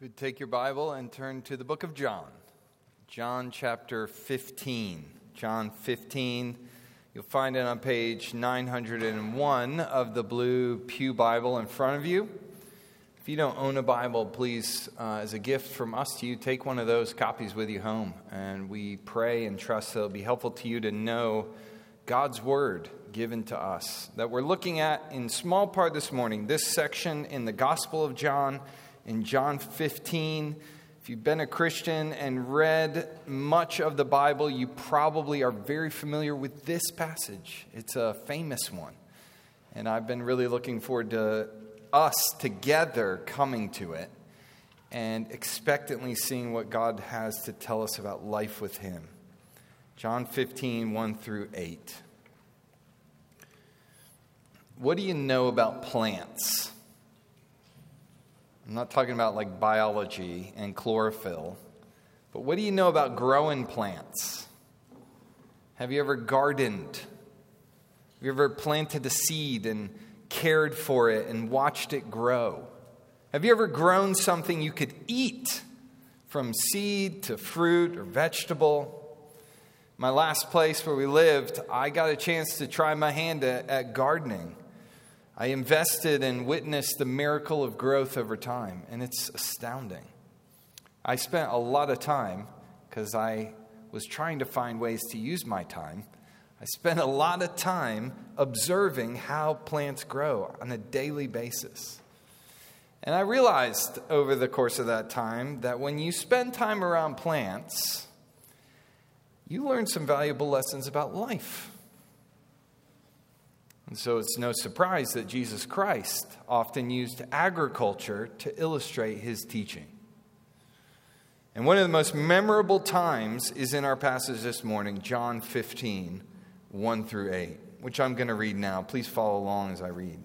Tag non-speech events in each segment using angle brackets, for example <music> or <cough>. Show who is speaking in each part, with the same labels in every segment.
Speaker 1: Would take your Bible and turn to the book of John. John chapter 15. John 15. You'll find it on page 901 of the blue Pew Bible in front of you. If you don't own a Bible, please, uh, as a gift from us to you, take one of those copies with you home. And we pray and trust that it'll be helpful to you to know God's Word given to us. That we're looking at in small part this morning, this section in the Gospel of John in John 15. If you've been a Christian and read much of the Bible, you probably are very familiar with this passage. It's a famous one. And I've been really looking forward to us together coming to it and expectantly seeing what God has to tell us about life with Him. John 15, 1 through 8. What do you know about plants? I'm not talking about like biology and chlorophyll, but what do you know about growing plants? Have you ever gardened? Have you ever planted a seed and cared for it and watched it grow? Have you ever grown something you could eat from seed to fruit or vegetable? My last place where we lived, I got a chance to try my hand at, at gardening. I invested and witnessed the miracle of growth over time, and it's astounding. I spent a lot of time because I was trying to find ways to use my time. I spent a lot of time observing how plants grow on a daily basis. And I realized over the course of that time that when you spend time around plants, you learn some valuable lessons about life. And so it's no surprise that Jesus Christ often used agriculture to illustrate his teaching. And one of the most memorable times is in our passage this morning, John 15, 1 through 8, which I'm going to read now. Please follow along as I read.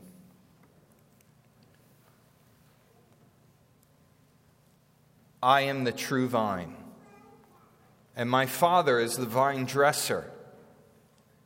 Speaker 1: I am the true vine, and my Father is the vine dresser.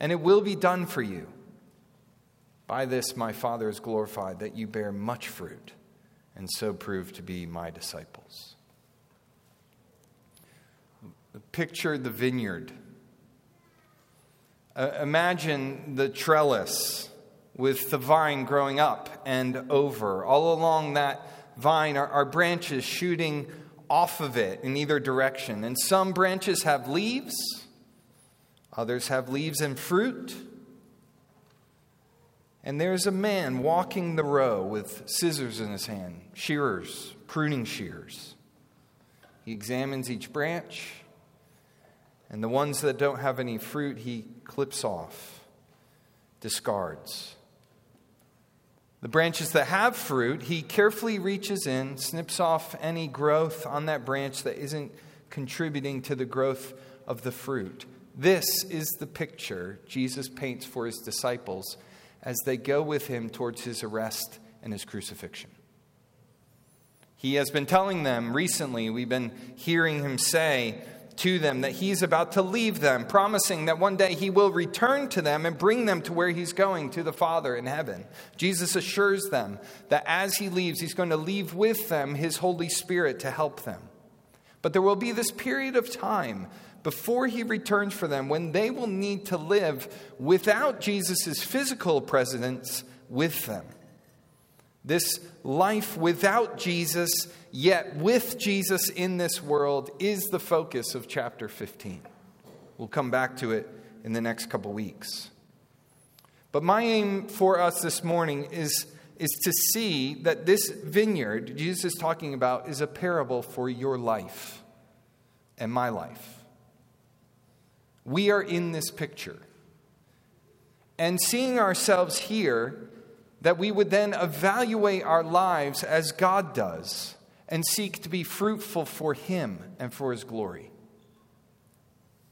Speaker 1: and it will be done for you. By this my Father is glorified, that you bear much fruit, and so prove to be my disciples. Picture the vineyard. Uh, imagine the trellis with the vine growing up and over. All along that vine are, are branches shooting off of it in either direction. And some branches have leaves Others have leaves and fruit. And there's a man walking the row with scissors in his hand, shearers, pruning shears. He examines each branch, and the ones that don't have any fruit, he clips off, discards. The branches that have fruit, he carefully reaches in, snips off any growth on that branch that isn't contributing to the growth of the fruit. This is the picture Jesus paints for his disciples as they go with him towards his arrest and his crucifixion. He has been telling them recently, we've been hearing him say to them that he's about to leave them, promising that one day he will return to them and bring them to where he's going, to the Father in heaven. Jesus assures them that as he leaves, he's going to leave with them his Holy Spirit to help them. But there will be this period of time before he returns for them when they will need to live without Jesus' physical presence with them. This life without Jesus, yet with Jesus in this world, is the focus of chapter 15. We'll come back to it in the next couple weeks. But my aim for us this morning is, is to see that this vineyard Jesus is talking about is a parable for your life and my life. We are in this picture. And seeing ourselves here, that we would then evaluate our lives as God does and seek to be fruitful for Him and for His glory.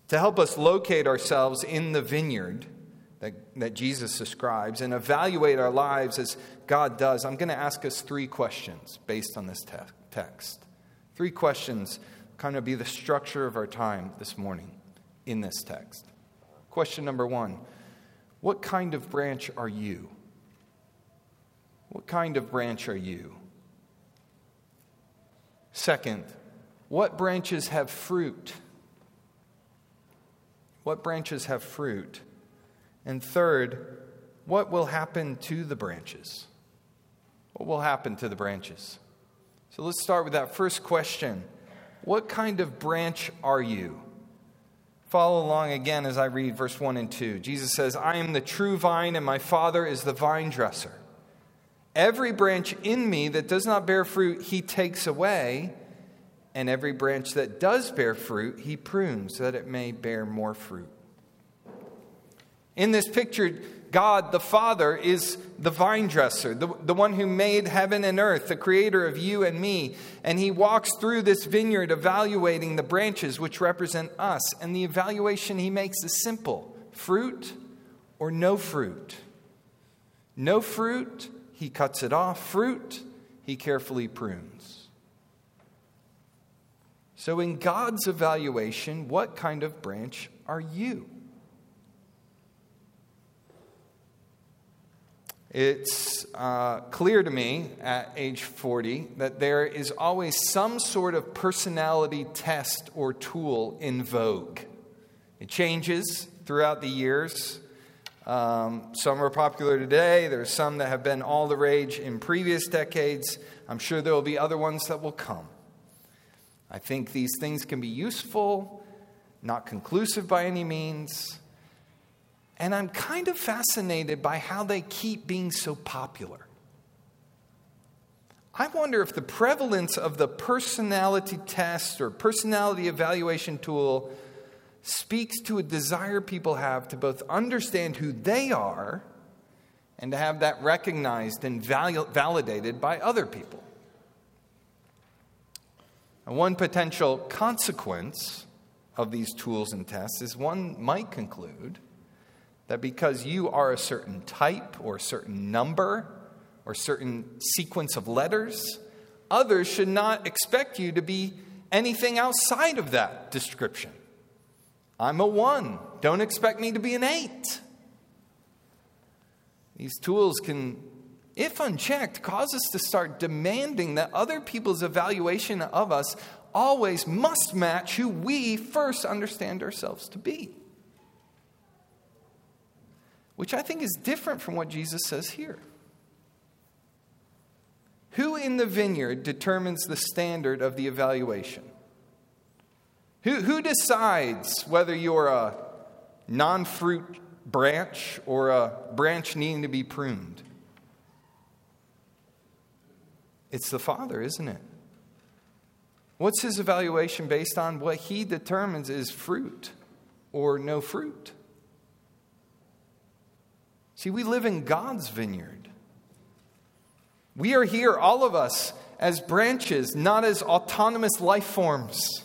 Speaker 1: To help us locate ourselves in the vineyard that, that Jesus describes and evaluate our lives as God does, I'm going to ask us three questions based on this te- text. Three questions kind of be the structure of our time this morning in this text. Question number one What kind of branch are you? What kind of branch are you? Second, what branches have fruit? What branches have fruit? And third, what will happen to the branches? What will happen to the branches? So let's start with that first question What kind of branch are you? Follow along again as I read verse 1 and 2. Jesus says, I am the true vine, and my Father is the vine dresser. Every branch in me that does not bear fruit, he takes away, and every branch that does bear fruit, he prunes that it may bear more fruit. In this picture, God the Father is the vine dresser, the, the one who made heaven and earth, the creator of you and me. And he walks through this vineyard evaluating the branches which represent us. And the evaluation he makes is simple fruit or no fruit. No fruit, he cuts it off. Fruit, he carefully prunes. So, in God's evaluation, what kind of branch are you? It's uh, clear to me at age 40 that there is always some sort of personality test or tool in vogue. It changes throughout the years. Um, some are popular today. There's some that have been all the rage in previous decades. I'm sure there will be other ones that will come. I think these things can be useful, not conclusive by any means. And I'm kind of fascinated by how they keep being so popular. I wonder if the prevalence of the personality test or personality evaluation tool speaks to a desire people have to both understand who they are and to have that recognized and validated by other people. And one potential consequence of these tools and tests is one might conclude that because you are a certain type or a certain number or certain sequence of letters, others should not expect you to be anything outside of that description. I'm a one. Don't expect me to be an eight. These tools can, if unchecked, cause us to start demanding that other people's evaluation of us always must match who we first understand ourselves to be which I think is different from what Jesus says here. Who in the vineyard determines the standard of the evaluation? Who, who decides whether you're a non fruit branch or a branch needing to be pruned? It's the Father, isn't it? What's his evaluation based on? What he determines is fruit or no fruit. See, we live in God's vineyard. We are here, all of us, as branches, not as autonomous life forms.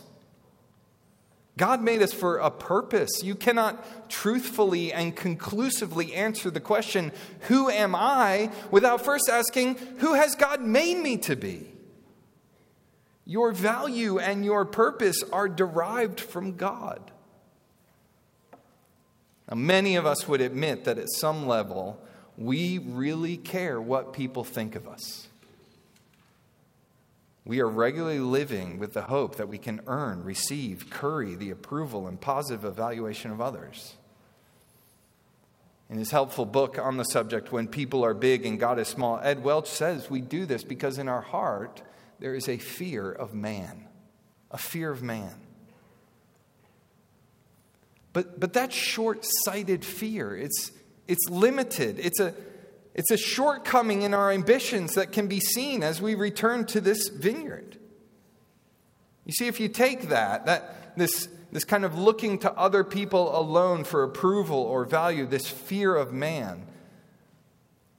Speaker 1: God made us for a purpose. You cannot truthfully and conclusively answer the question, Who am I? without first asking, Who has God made me to be? Your value and your purpose are derived from God. Now, many of us would admit that at some level, we really care what people think of us. We are regularly living with the hope that we can earn, receive, curry the approval and positive evaluation of others. In his helpful book on the subject, When People Are Big and God is Small, Ed Welch says we do this because in our heart there is a fear of man. A fear of man. But, but that's short sighted fear. It's, it's limited. It's a, it's a shortcoming in our ambitions that can be seen as we return to this vineyard. You see, if you take that, that this, this kind of looking to other people alone for approval or value, this fear of man,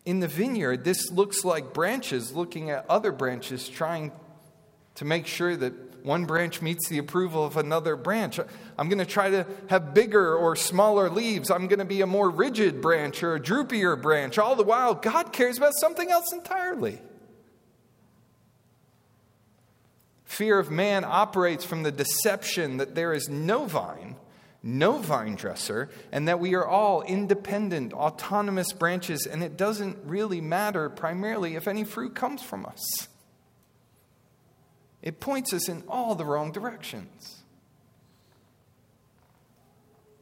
Speaker 1: in the vineyard, this looks like branches looking at other branches, trying to make sure that one branch meets the approval of another branch. I'm going to try to have bigger or smaller leaves. I'm going to be a more rigid branch or a droopier branch. All the while, God cares about something else entirely. Fear of man operates from the deception that there is no vine, no vine dresser, and that we are all independent, autonomous branches, and it doesn't really matter primarily if any fruit comes from us. It points us in all the wrong directions.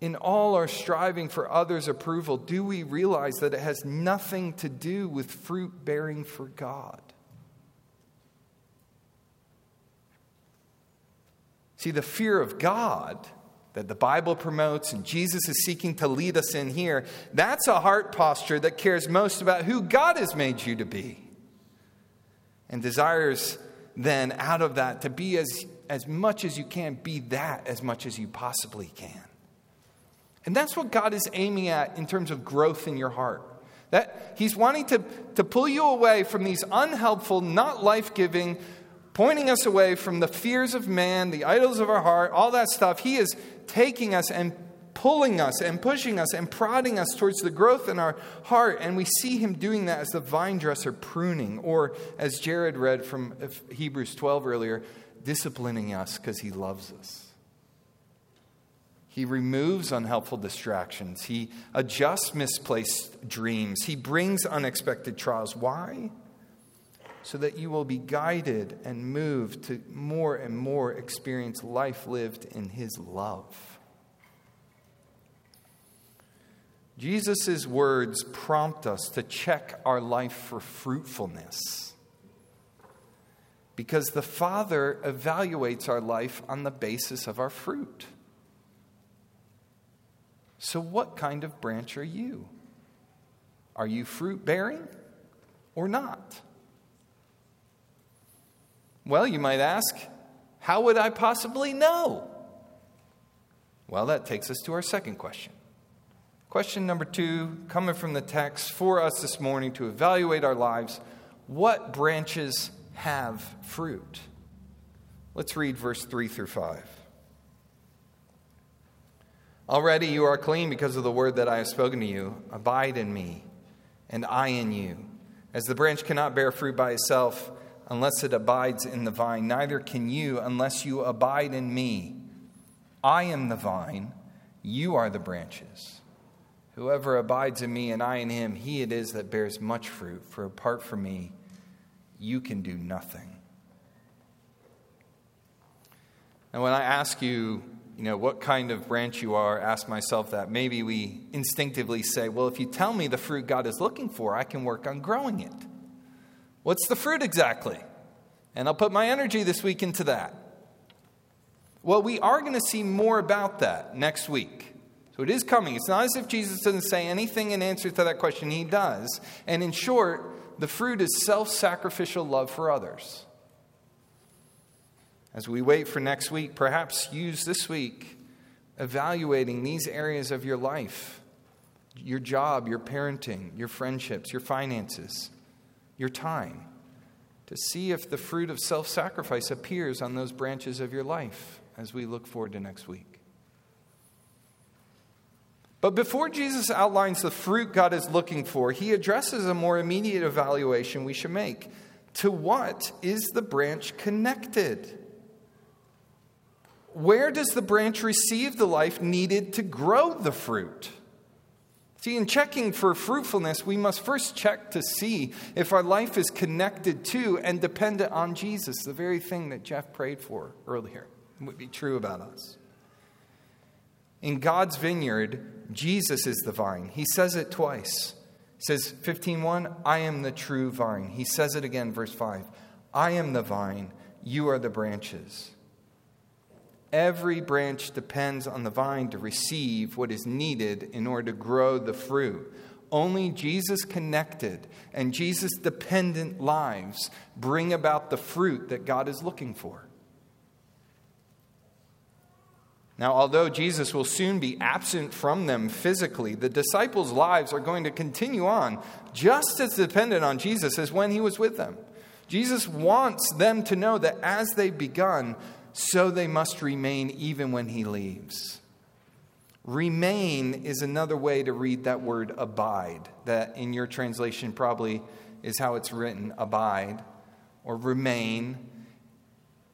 Speaker 1: In all our striving for others' approval, do we realize that it has nothing to do with fruit bearing for God? See, the fear of God that the Bible promotes and Jesus is seeking to lead us in here, that's a heart posture that cares most about who God has made you to be and desires then out of that to be as, as much as you can, be that as much as you possibly can. And that's what God is aiming at in terms of growth in your heart. That He's wanting to, to pull you away from these unhelpful, not life giving, pointing us away from the fears of man, the idols of our heart, all that stuff. He is taking us and pulling us and pushing us and prodding us towards the growth in our heart. And we see him doing that as the vine dresser pruning, or as Jared read from Hebrews 12 earlier, disciplining us because he loves us. He removes unhelpful distractions. He adjusts misplaced dreams. He brings unexpected trials. Why? So that you will be guided and moved to more and more experience life lived in His love. Jesus' words prompt us to check our life for fruitfulness. Because the Father evaluates our life on the basis of our fruit. So, what kind of branch are you? Are you fruit bearing or not? Well, you might ask, how would I possibly know? Well, that takes us to our second question. Question number two, coming from the text for us this morning to evaluate our lives what branches have fruit? Let's read verse 3 through 5. Already you are clean because of the word that I have spoken to you. Abide in me, and I in you. As the branch cannot bear fruit by itself unless it abides in the vine, neither can you unless you abide in me. I am the vine, you are the branches. Whoever abides in me and I in him, he it is that bears much fruit, for apart from me, you can do nothing. And when I ask you, you know, what kind of branch you are, ask myself that. Maybe we instinctively say, well, if you tell me the fruit God is looking for, I can work on growing it. What's the fruit exactly? And I'll put my energy this week into that. Well, we are going to see more about that next week. So it is coming. It's not as if Jesus doesn't say anything in answer to that question. He does. And in short, the fruit is self sacrificial love for others. As we wait for next week, perhaps use this week evaluating these areas of your life your job, your parenting, your friendships, your finances, your time to see if the fruit of self sacrifice appears on those branches of your life as we look forward to next week. But before Jesus outlines the fruit God is looking for, he addresses a more immediate evaluation we should make. To what is the branch connected? Where does the branch receive the life needed to grow the fruit? See, in checking for fruitfulness, we must first check to see if our life is connected to and dependent on Jesus, the very thing that Jeff prayed for earlier would be true about us. In God's vineyard, Jesus is the vine. He says it twice. He says 15:1, I am the true vine. He says it again verse 5. I am the vine, you are the branches. Every branch depends on the vine to receive what is needed in order to grow the fruit. Only Jesus connected and Jesus dependent lives bring about the fruit that God is looking for. Now, although Jesus will soon be absent from them physically, the disciples' lives are going to continue on just as dependent on Jesus as when he was with them. Jesus wants them to know that as they've begun, so they must remain even when he leaves. Remain is another way to read that word abide, that in your translation probably is how it's written abide or remain.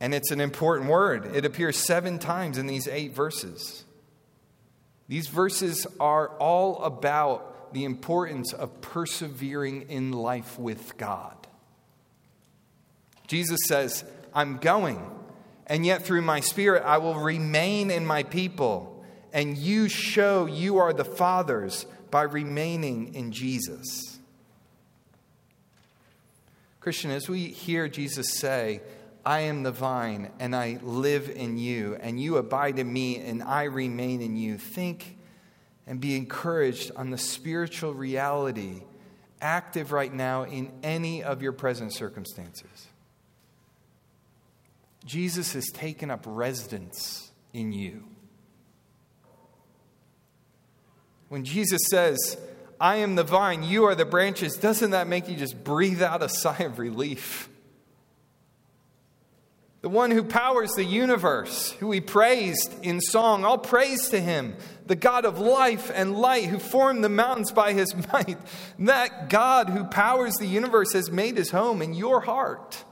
Speaker 1: And it's an important word. It appears seven times in these eight verses. These verses are all about the importance of persevering in life with God. Jesus says, I'm going, and yet through my Spirit I will remain in my people, and you show you are the Father's by remaining in Jesus. Christian, as we hear Jesus say, I am the vine, and I live in you, and you abide in me, and I remain in you. Think and be encouraged on the spiritual reality active right now in any of your present circumstances. Jesus has taken up residence in you. When Jesus says, I am the vine, you are the branches, doesn't that make you just breathe out a sigh of relief? The one who powers the universe, who we praised in song. All praise to him, the God of life and light, who formed the mountains by his <laughs> might. That God who powers the universe has made his home in your heart.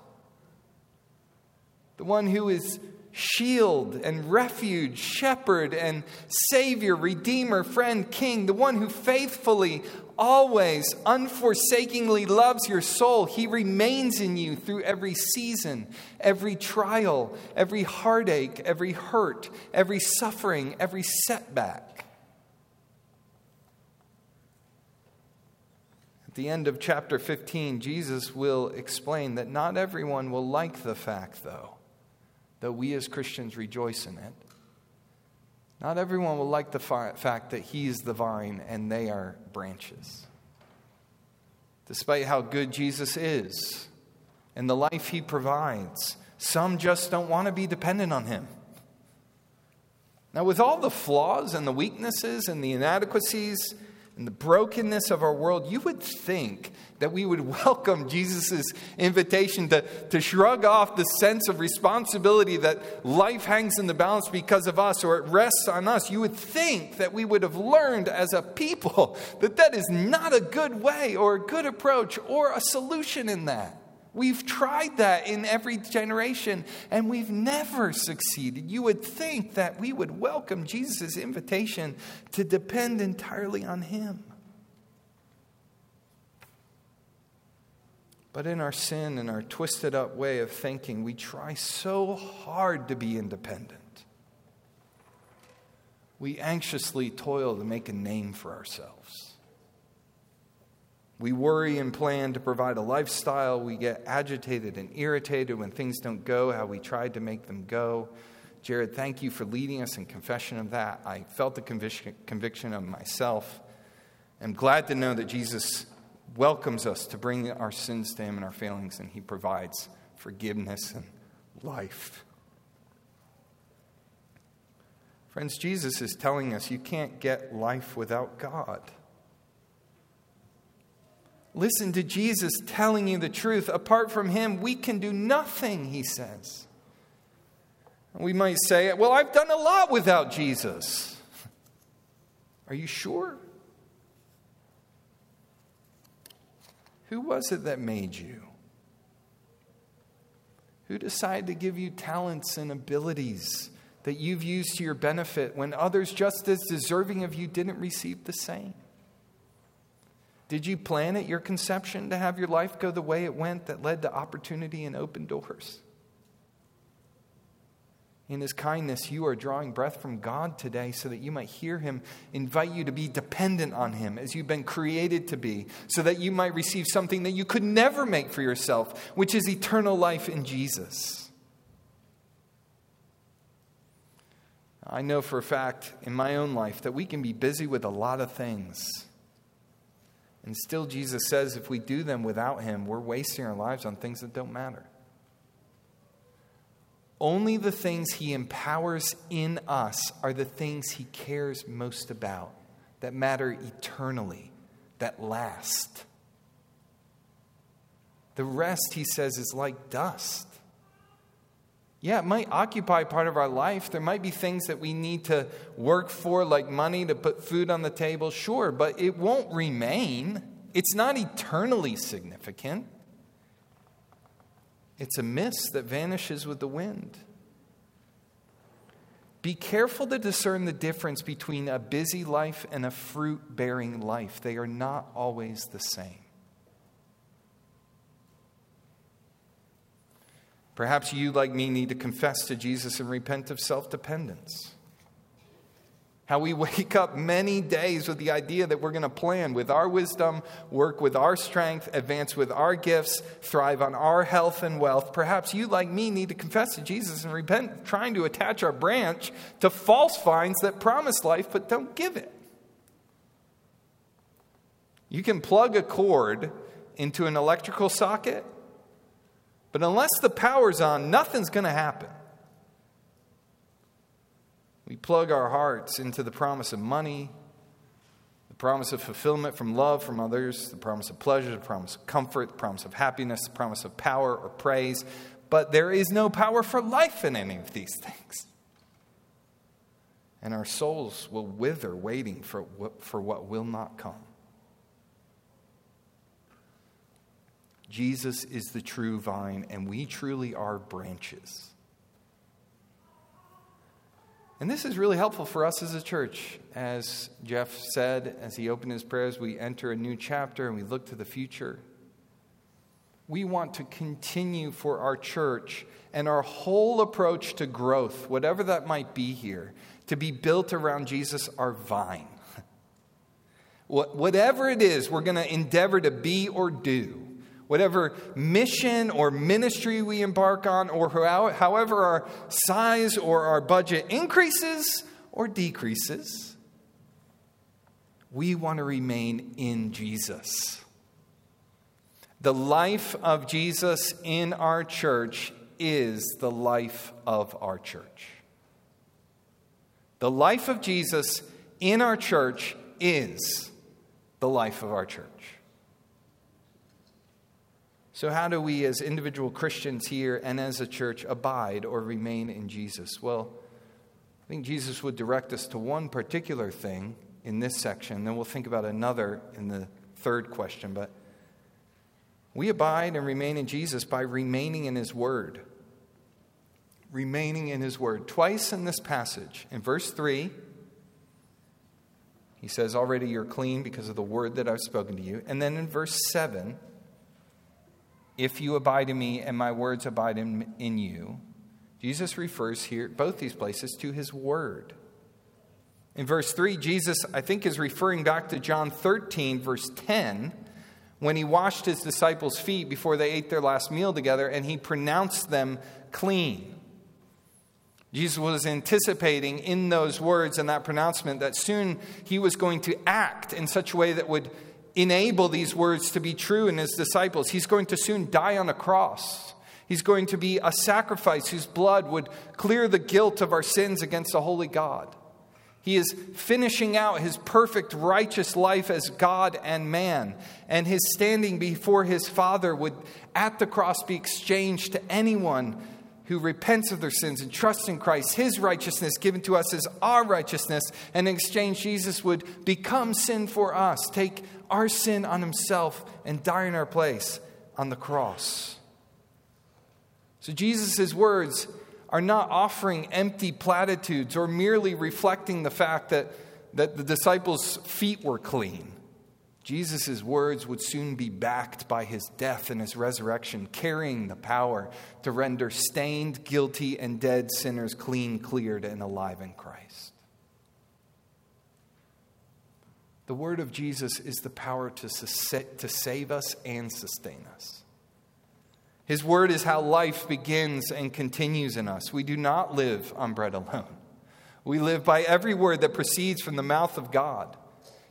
Speaker 1: The one who is shield and refuge, shepherd and savior, redeemer, friend, king, the one who faithfully, always, unforsakingly loves your soul. He remains in you through every season, every trial, every heartache, every hurt, every suffering, every setback. At the end of chapter 15, Jesus will explain that not everyone will like the fact, though that we as Christians rejoice in it. Not everyone will like the fact that He is the vine and they are branches. Despite how good Jesus is and the life He provides, some just don't want to be dependent on Him. Now, with all the flaws and the weaknesses and the inadequacies and the brokenness of our world, you would think that we would <laughs> welcome Jesus' invitation to, to shrug off the sense of responsibility that life hangs in the balance because of us or it rests on us. You would think that we would have learned as a people <laughs> that that is not a good way or a good approach or a solution in that. We've tried that in every generation and we've never succeeded. You would think that we would welcome Jesus' invitation to depend entirely on Him. But in our sin and our twisted up way of thinking, we try so hard to be independent. We anxiously toil to make a name for ourselves. We worry and plan to provide a lifestyle. We get agitated and irritated when things don't go how we tried to make them go. Jared, thank you for leading us in confession of that. I felt the conviction, conviction of myself. I'm glad to know that Jesus welcomes us to bring our sins to Him and our failings, and He provides forgiveness and life. Friends, Jesus is telling us you can't get life without God. Listen to Jesus telling you the truth. Apart from him, we can do nothing, he says. We might say, Well, I've done a lot without Jesus. <laughs> Are you sure? Who was it that made you? Who decided to give you talents and abilities that you've used to your benefit when others just as deserving of you didn't receive the same? Did you plan at your conception to have your life go the way it went that led to opportunity and open doors? In his kindness, you are drawing breath from God today so that you might hear him invite you to be dependent on him as you've been created to be, so that you might receive something that you could never make for yourself, which is eternal life in Jesus. I know for a fact in my own life that we can be busy with a lot of things. And still, Jesus says if we do them without him, we're wasting our lives on things that don't matter. Only the things He empowers in us are the things He cares most about, that matter eternally, that last. The rest, He says, is like dust. Yeah, it might occupy part of our life. There might be things that we need to work for, like money to put food on the table, sure, but it won't remain. It's not eternally significant. It's a mist that vanishes with the wind. Be careful to discern the difference between a busy life and a fruit bearing life. They are not always the same. Perhaps you, like me, need to confess to Jesus and repent of self dependence. How we <laughs> wake up many days with the idea that we're going to plan with our wisdom, work with our strength, advance with our gifts, thrive on our health and wealth. Perhaps you, like me, need to confess to Jesus and repent, trying to attach our branch to false vines that promise life but don't give it. You can plug a cord into an electrical socket, but unless the power's on, nothing's going to happen. We plug our hearts into the promise of money, the promise of fulfillment from love from others, the promise of pleasure, the promise of comfort, the promise of happiness, the promise of power or praise. But there is no power for life in any of these things. And our souls will wither waiting for for what will not come. Jesus is the true vine, and we truly are branches. And this is really helpful for us as a church. As Jeff said, as he opened his prayers, we enter a new chapter and we look to the future. We want to continue for our church and our whole approach to growth, whatever that might be here, to be built around Jesus, our vine. <laughs> Whatever it is we're going to endeavor to be or do, whatever mission or ministry we embark on, or however our size or our budget increases or decreases, we want to remain in Jesus. The life of Jesus in our church is the life of our church. The life of Jesus in our church is the life of our church. So, how do we as individual Christians here and as a church abide or remain in Jesus? Well, I think Jesus would direct us to one particular thing in this section, then we'll think about another in the third question. But we abide and remain in Jesus by remaining in His Word. Remaining in His Word. Twice in this passage, in verse 3, he says, Already you're clean because of the word that I've spoken to you. And then in verse 7, if you abide in me and my words abide in, in you, Jesus refers here, both these places, to his word. In verse 3, Jesus, I think, is referring back to John 13, verse 10, when he washed his disciples' feet before they ate their last meal together and he pronounced them clean. Jesus was anticipating in those words and that pronouncement that soon he was going to act in such a way that would enable these words to be true in his disciples. He's going to soon die on a cross. He's going to be a sacrifice whose blood would clear the guilt of our sins against a holy God. He is finishing out his perfect righteous life as God and man, and his standing before his Father would at the cross be exchanged to anyone who repents of their sins and trusts in Christ, his righteousness given to us as our righteousness, and in exchange, Jesus would become sin for us, take our sin on himself, and die in our place on the cross. So, Jesus' words are not offering empty platitudes or merely reflecting the fact that, that the disciples' feet were clean. Jesus' words would soon be backed by his death and his resurrection, carrying the power to render stained, guilty, and dead sinners clean, cleared, and alive in Christ. The word of Jesus is the power to, to save us and sustain us. His word is how life begins and continues in us. We do not live on bread alone. We live by every word that proceeds from the mouth of God.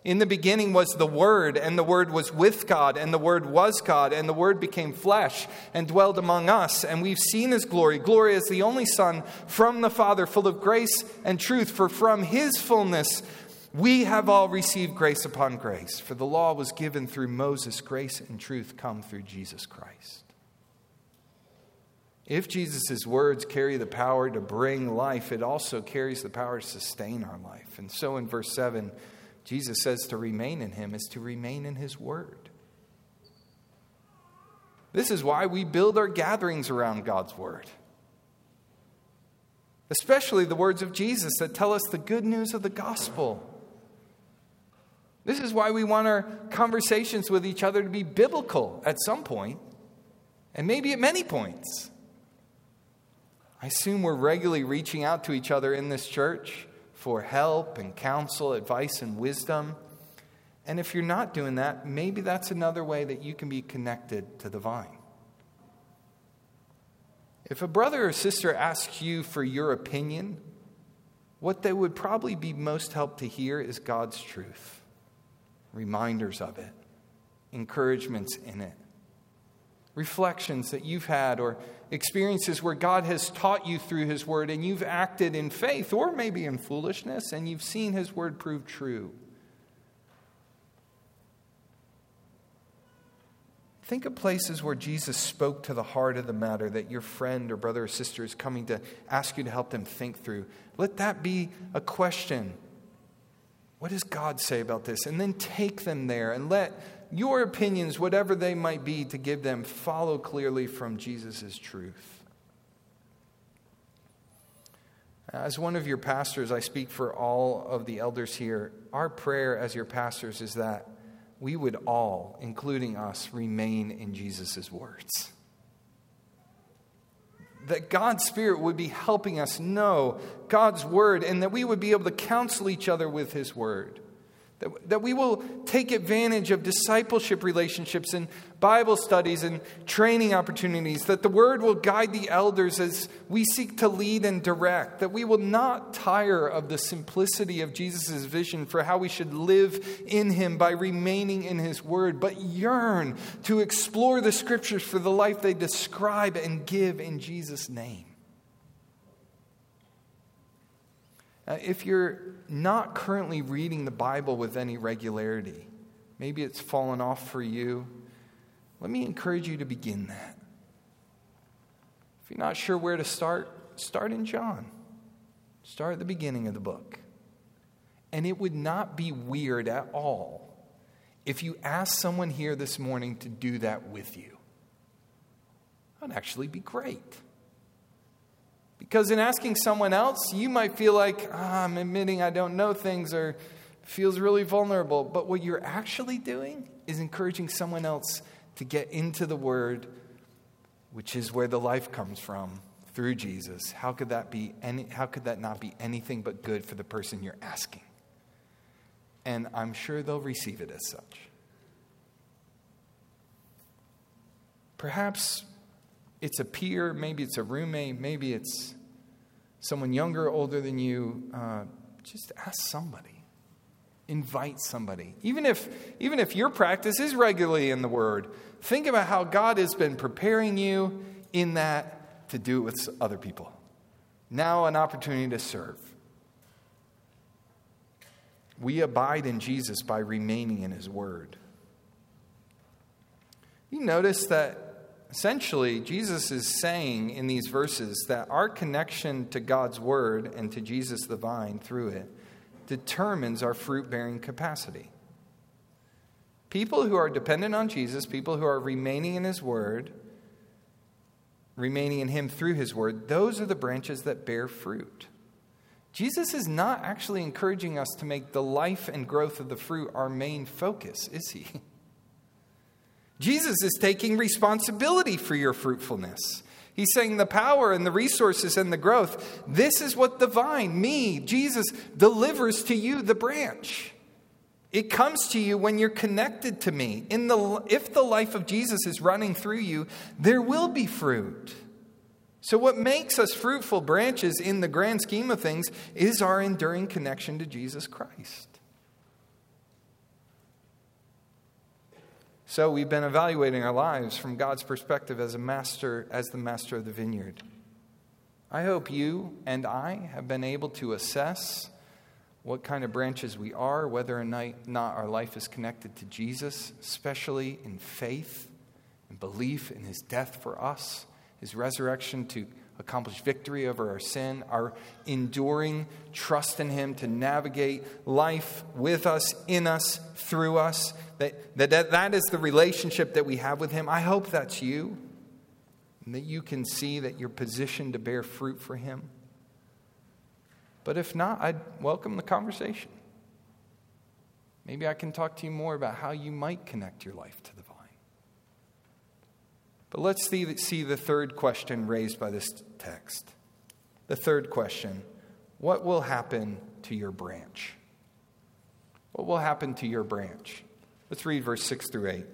Speaker 1: In the beginning was the Word, and the Word was with God, and the Word was God, and the Word became flesh and dwelled among us. And we've seen His glory. Glory as the only Son from the Father, full of grace and truth. For from His fullness we have all received grace upon grace. For the law was given through Moses, grace and truth come through Jesus Christ. If Jesus' words carry the power to bring life, it also carries the power to sustain our life. And so in verse 7, Jesus says to remain in him is to remain in his word. This is why we build our gatherings around God's word. Especially the words of Jesus that tell us the good news of the gospel. This is why we want our conversations with each other to be biblical at some point, and maybe at many points. I assume we're regularly reaching out to each other in this church for help and counsel, advice and wisdom. And if you're not doing that, maybe that's another way that you can be connected to the vine. If a brother or sister asks you for your opinion, what they would probably be most helped to hear is God's truth, reminders of it, encouragements in it reflections that you've had or experiences where God has taught you through His Word and you've acted in faith or maybe in foolishness and you've seen His Word prove true. Think of places where Jesus spoke to the heart of the matter that your friend or brother or sister is coming to ask you to help them think through. Let that be a question. What does God say about this? And then take them there and let your opinions, whatever they might be, to give them follow clearly from Jesus' truth. As one of your pastors, I speak for all of the elders here. Our prayer as your pastors is that we would all, including us, remain in Jesus' words. That God's Spirit would be helping us know God's Word and that we would be able to counsel each other with His Word. That, that we will take advantage of discipleship relationships and Bible studies and training opportunities. That the Word will guide the elders as we seek to lead and direct. That we will not tire of the simplicity of Jesus' vision for how we should live in Him by remaining in His Word, but yearn to explore the Scriptures for the life they describe and give in Jesus' name. Uh, if you're not currently reading the Bible with any regularity, maybe it's fallen off for you, let me encourage you to begin that. If you're not sure where to start, start in John. Start at the beginning of the book. And it would not be weird at all if you asked someone here this morning to do that with you. That would actually be great. Because in asking someone else, you might feel like, ah, I'm admitting I don't know things or feels really vulnerable. But what you're actually doing is encouraging someone else to get into the Word, which is where the life comes from through Jesus. How could that be any, how could that not be anything but good for the person you're asking? And I'm sure they'll receive it as such. Perhaps it's a peer, maybe it's a roommate, maybe it's someone younger, older than you. Uh, just ask somebody. Invite somebody. Even if, even if your practice is regularly in the Word, think about how God has been preparing you in that to do it with other people. Now, an opportunity to serve. We abide in Jesus by remaining in His Word. You notice that Essentially, Jesus is saying in these verses that our connection to God's Word and to Jesus the vine through it determines our fruit bearing capacity. People who are dependent on Jesus, people who are remaining in His Word, remaining in Him through His Word, those are the branches that bear fruit. Jesus is not actually encouraging us to make the life and growth of the fruit our main focus, is he? <laughs> Jesus is taking responsibility for your fruitfulness. He's saying the power and the resources and the growth, this is what the vine, me, Jesus, delivers to you, the branch. It comes to you when you're connected to me. In the, if the life of Jesus is running through you, there will be fruit. So, what makes us fruitful branches in the grand scheme of things is our enduring connection to Jesus Christ. So, we've been evaluating our lives from God's perspective as a master, as the master of the vineyard. I hope you and I have been able to assess what kind of branches we are, whether or not our life is connected to Jesus, especially in faith and belief in his death for us his resurrection to accomplish victory over our sin, our enduring trust in him to navigate life with us, in us, through us, that, that, that is the relationship that we have with him. I hope that's you, and that you can see that you're positioned to bear fruit for him. But if not, I'd welcome the conversation. Maybe I can talk to you more about how you might connect your life to the. But let's see, see the third question raised by this text. The third question What will happen to your branch? What will happen to your branch? Let's read verse 6 through 8.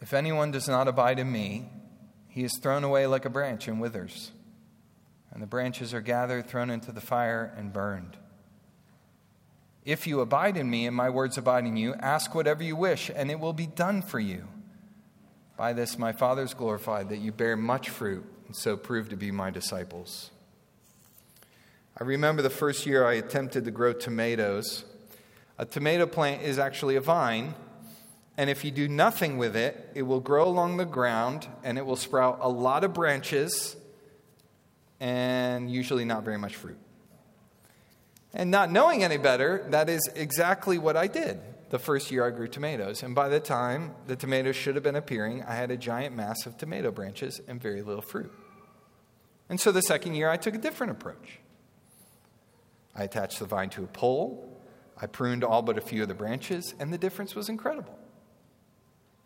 Speaker 1: If anyone does not abide in me, he is thrown away like a branch and withers. And the branches are gathered, thrown into the fire, and burned. If you abide in me and my words abide in you, ask whatever you wish, and it will be done for you. By this my Father is glorified, that you bear much fruit, and so prove to be my disciples. I remember the first year I attempted to grow tomatoes. A tomato plant is actually a vine, and if you do nothing with it, it will grow along the ground and it will sprout a lot of branches and usually not very much fruit. And not knowing any better, that is exactly what I did the first year I grew tomatoes. And by the time the tomatoes should have been appearing, I had a giant mass of tomato branches and very little fruit. And so the second year, I took a different approach. I attached the vine to a pole, I pruned all but a few of the branches, and the difference was incredible.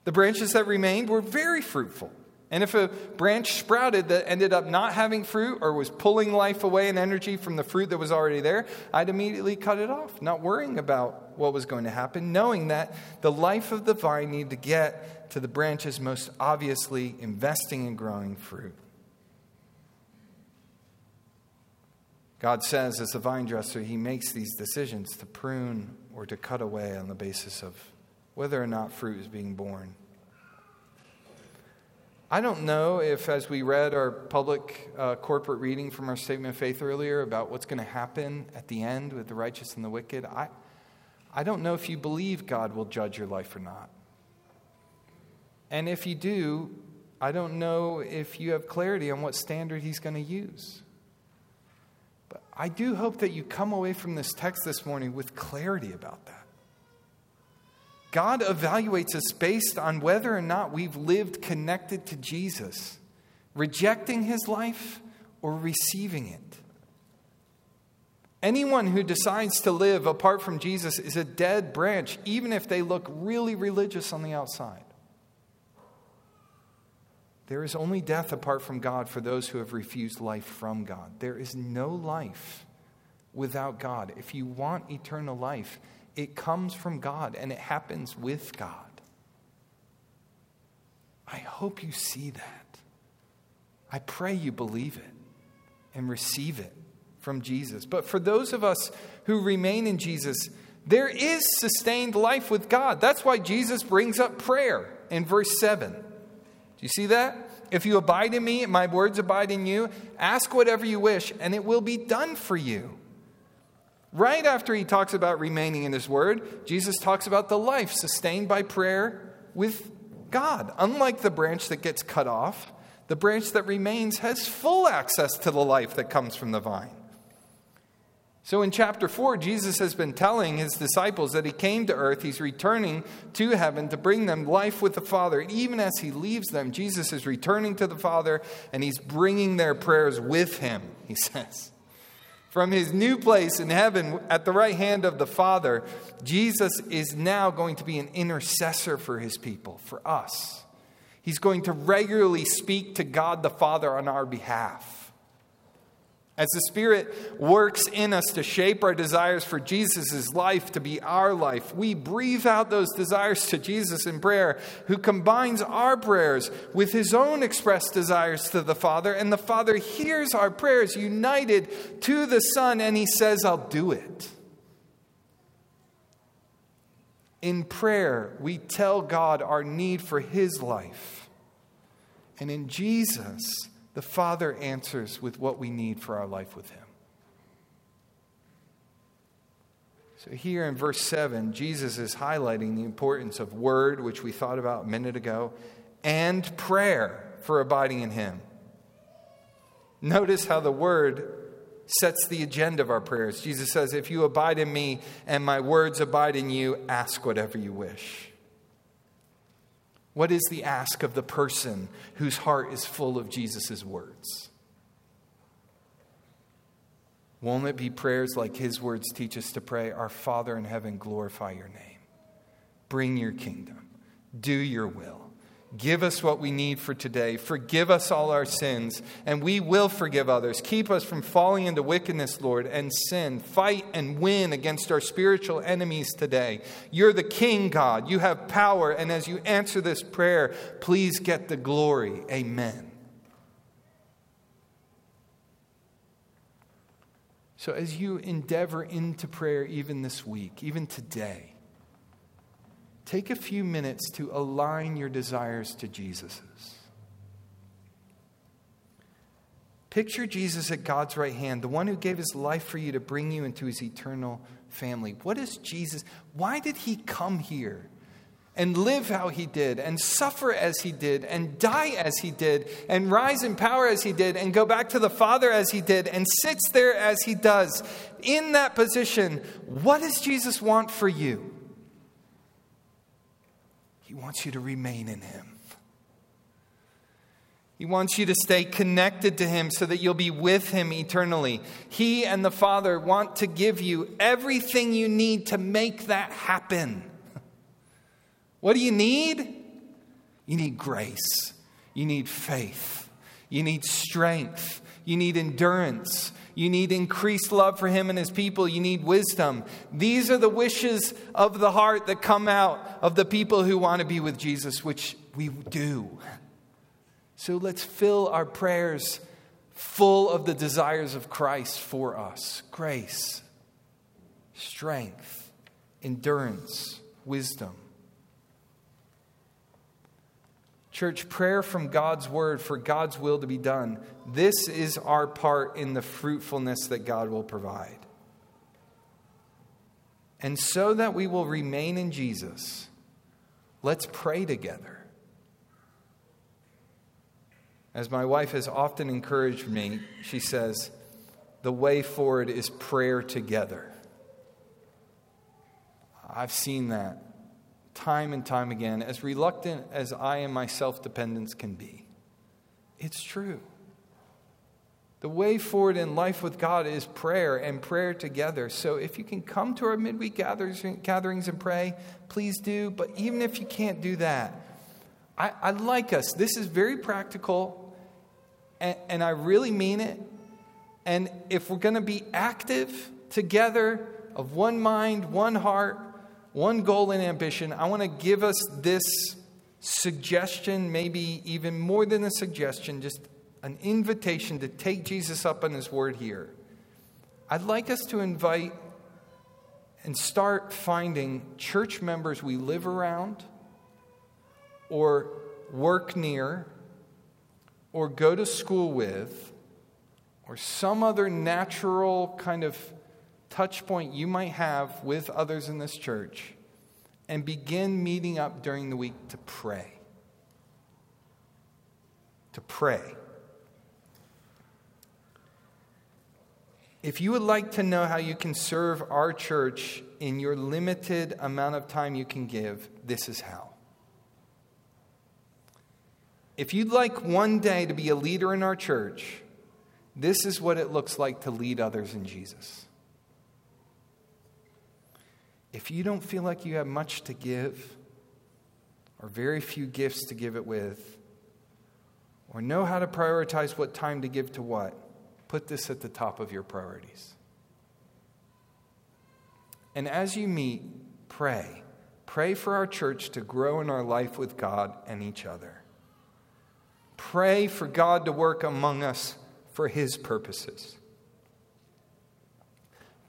Speaker 1: The branches that remained were very fruitful. And if a branch sprouted that ended up not having fruit or was pulling life away and energy from the fruit that was already there, I'd immediately cut it off, not worrying about what was going to happen, knowing that the life of the vine needed to get to the branches most obviously investing in growing fruit. God says, as a vine dresser, He makes these decisions to prune or to cut away on the basis of whether or not fruit is being borne. I don't know if, as we read our public uh, corporate reading from our statement of faith earlier about what's going to happen at the end with the righteous and the wicked, I, I don't know if you believe God will judge your life or not. And if you do, I don't know if you have clarity on what standard He's going to use. But I do hope that you come away from this text this morning with clarity about that. God evaluates us based on whether or not we've lived connected to Jesus, rejecting his life or receiving it. Anyone who decides to live apart from Jesus is a dead branch, even if they look really religious on the outside. There is only death apart from God for those who have refused life from God. There is no life without God. If you want eternal life, it comes from God and it happens with God. I hope you see that. I pray you believe it and receive it from Jesus. But for those of us who remain in Jesus, there is sustained life with God. That's why Jesus brings up prayer in verse 7. Do you see that? If you abide in me my words abide in you, ask whatever you wish, and it will be done for you. Right after he talks about remaining in his word, Jesus talks about the life sustained by prayer with God. Unlike the branch that gets cut off, the branch that remains has full access to the life that comes from the vine. So in chapter 4, Jesus has been telling his disciples that he came to earth, he's returning to heaven to bring them life with the Father. And even as he leaves them, Jesus is returning to the Father and he's bringing their prayers with him, he <laughs> says. From his new place in heaven at the right hand of the Father, Jesus is now going to be an intercessor for his people, for us. He's going to regularly speak to God the Father on our behalf. As the Spirit works in us to shape our desires for Jesus' life to be our life, we breathe out those desires to Jesus in prayer, who combines our prayers with his own expressed desires to the Father. And the Father hears our prayers united to the Son, and he says, I'll do it. In prayer, we tell God our need for his life. And in Jesus, the Father answers with what we need for our life with Him. So, here in verse 7, Jesus is highlighting the importance of word, which we thought about a minute ago, and prayer for abiding in Him. Notice how the word sets the agenda of our prayers. Jesus says, If you abide in me and my words abide in you, ask whatever you wish. What is the ask of the person whose heart is full of Jesus' words? Won't it be prayers like his words teach us to pray? Our Father in heaven, glorify your name. Bring your kingdom. Do your will. Give us what we need for today. Forgive us all our sins, and we will forgive others. Keep us from falling into wickedness, Lord, and sin. Fight and win against our spiritual enemies today. You're the King, God. You have power, and as you answer this prayer, please get the glory. Amen. So, as you endeavor into prayer, even this week, even today, take a few minutes to align your desires to Jesus's. Picture Jesus at God's right hand, the one who gave his life for you to bring you into his eternal family. What is Jesus? Why did he come here and live how he did, and suffer as he did, and die as he did, and rise in power as he did, and go back to the Father as he did, and sits there as he does? In that position, what does Jesus want for you? He wants you to remain in Him. He wants you to stay connected to Him so that you'll be with Him eternally. He and the Father want to give you everything you need to make that happen. What do you need? You need grace, you need faith, you need strength, you need endurance, you need increased love for him and his people. You need wisdom. These are the wishes of the heart that come out of the people who want to be with Jesus, which we do. So let's fill our prayers full of the desires of Christ for us grace, strength, endurance, wisdom. Church, prayer from God's word for God's will to be done. This is our part in the fruitfulness that God will provide. And so that we will remain in Jesus, let's pray together. As my wife has often encouraged me, she says, the way forward is prayer together. I've seen that time and time again, as reluctant as I and my self dependence can be. It's true. The way forward in life with God is prayer and prayer together. So if you can come to our midweek gatherings, and pray, please do. But even if you can't do that, I, I like us. This is very practical, and, and I really mean it. And if we're going to be active together, of one mind, one heart, one goal and ambition, I want to give us this suggestion, maybe even more than a suggestion, just an invitation to take Jesus up on his word here. I'd like us to invite and start finding church members we live around or work near or go to school with or some other natural kind of touch point you might have with others in this church and begin meeting up during the week to pray. To pray. If you would like to know how you can serve our church in your limited amount of time you can give, this is how. If you'd like one day to be a leader in our church, this is what it looks like to lead others in Jesus. If you don't feel like you have much to give, or very few gifts to give it with, or know how to prioritize what time to give to what, put this at the top of your priorities. And as you meet, pray. Pray for our church to grow in our life with God and each other. Pray for God to work among us for His purposes.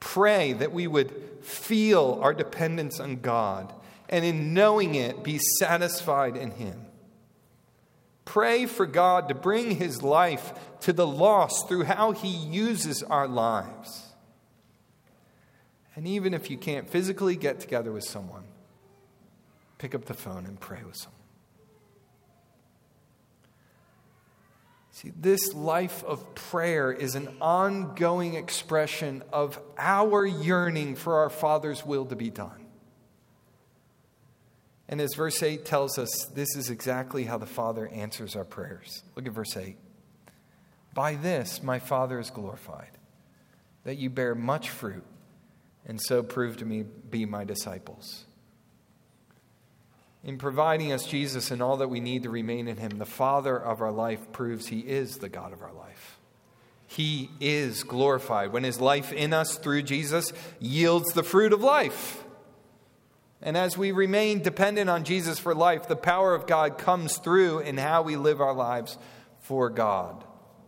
Speaker 1: Pray that we would feel our dependence on God and in knowing it, be satisfied in Him. Pray for God to bring His life to the lost through how He uses our lives. And even if you can't physically get together with someone, pick up the phone and pray with someone. See, this life of prayer is an ongoing expression of our yearning for our Father's will to be done. And as verse 8 tells us, this is exactly how the Father answers our prayers. Look at verse 8. By this my Father is glorified, that you bear much fruit, and so prove to me be my disciples. In providing us Jesus and all that we need to remain in Him, the Father of our life proves He is the God of our life. He is glorified when His life in us through Jesus yields the fruit of life. And as we remain dependent on Jesus for life, the power of God comes through in how we live our lives for God.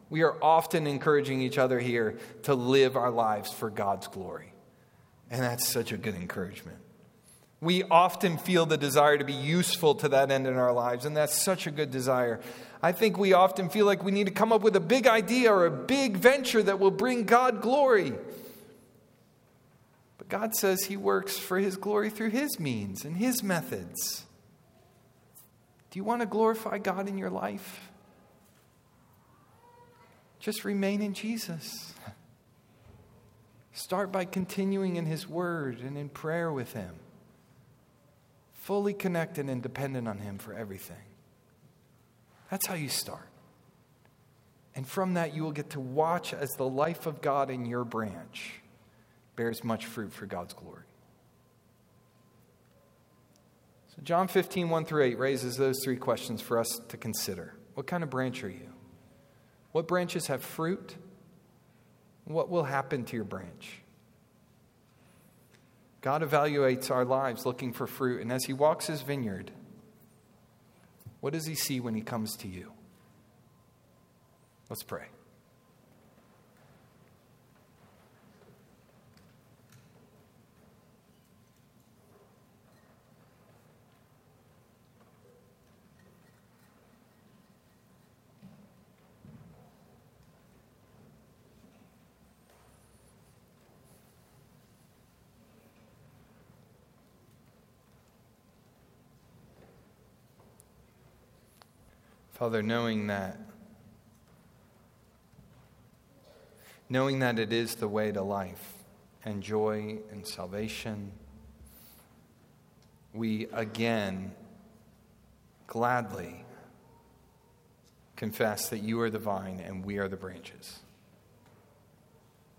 Speaker 1: We are often encouraging each other here to live our lives for God's glory. And that's such a good encouragement. We often feel the desire to be useful to that end in our lives, and that's such a good desire. I think we often feel like we need to come up with a big idea or a big venture that will bring God glory. But God says He works for His glory through His means and His methods. Do you want to glorify God in your life? Just remain in Jesus. Start by continuing in His Word and in prayer with Him, fully connected and dependent on Him for everything. That's how you start. And from that, you will get to watch as the life of God in your branch bears much fruit for God's glory. So, John 15, 1 through 8 raises those three questions for us to consider. What kind of branch are you? What branches have fruit? What will happen to your branch? God evaluates our lives looking for fruit, and as He walks His vineyard, what does He see when He comes to you? Let's pray. Father, knowing that, knowing that it is the way to life and joy and salvation, we again gladly confess that you are the vine and we are the branches.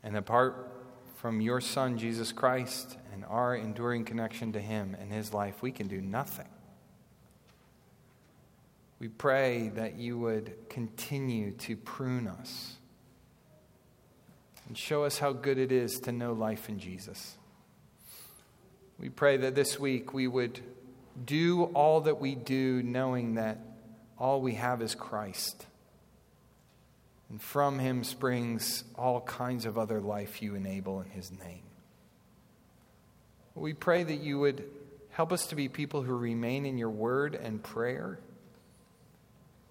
Speaker 1: And apart from your Son, Jesus Christ, and our enduring connection to him and his life, we can do nothing. We pray that you would continue to prune us and show us how good it is to know life in Jesus. We pray that this week we would do all that we do knowing that all we have is Christ. And from him springs all kinds of other life you enable in his name. We pray that you would help us to be people who remain in your word and prayer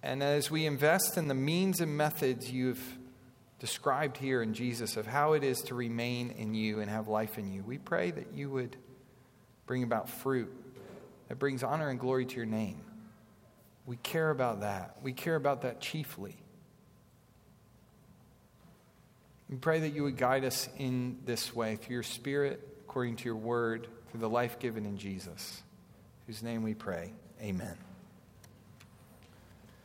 Speaker 1: and as we invest in the means and methods you've described here in Jesus of how it is to remain in you and have life in you, we pray that you would bring about fruit that brings honor and glory to your name. We care about that. We care about that chiefly. We pray that you would guide us in this way through your Spirit, according to your word, through the life given in Jesus, whose name we pray. Amen.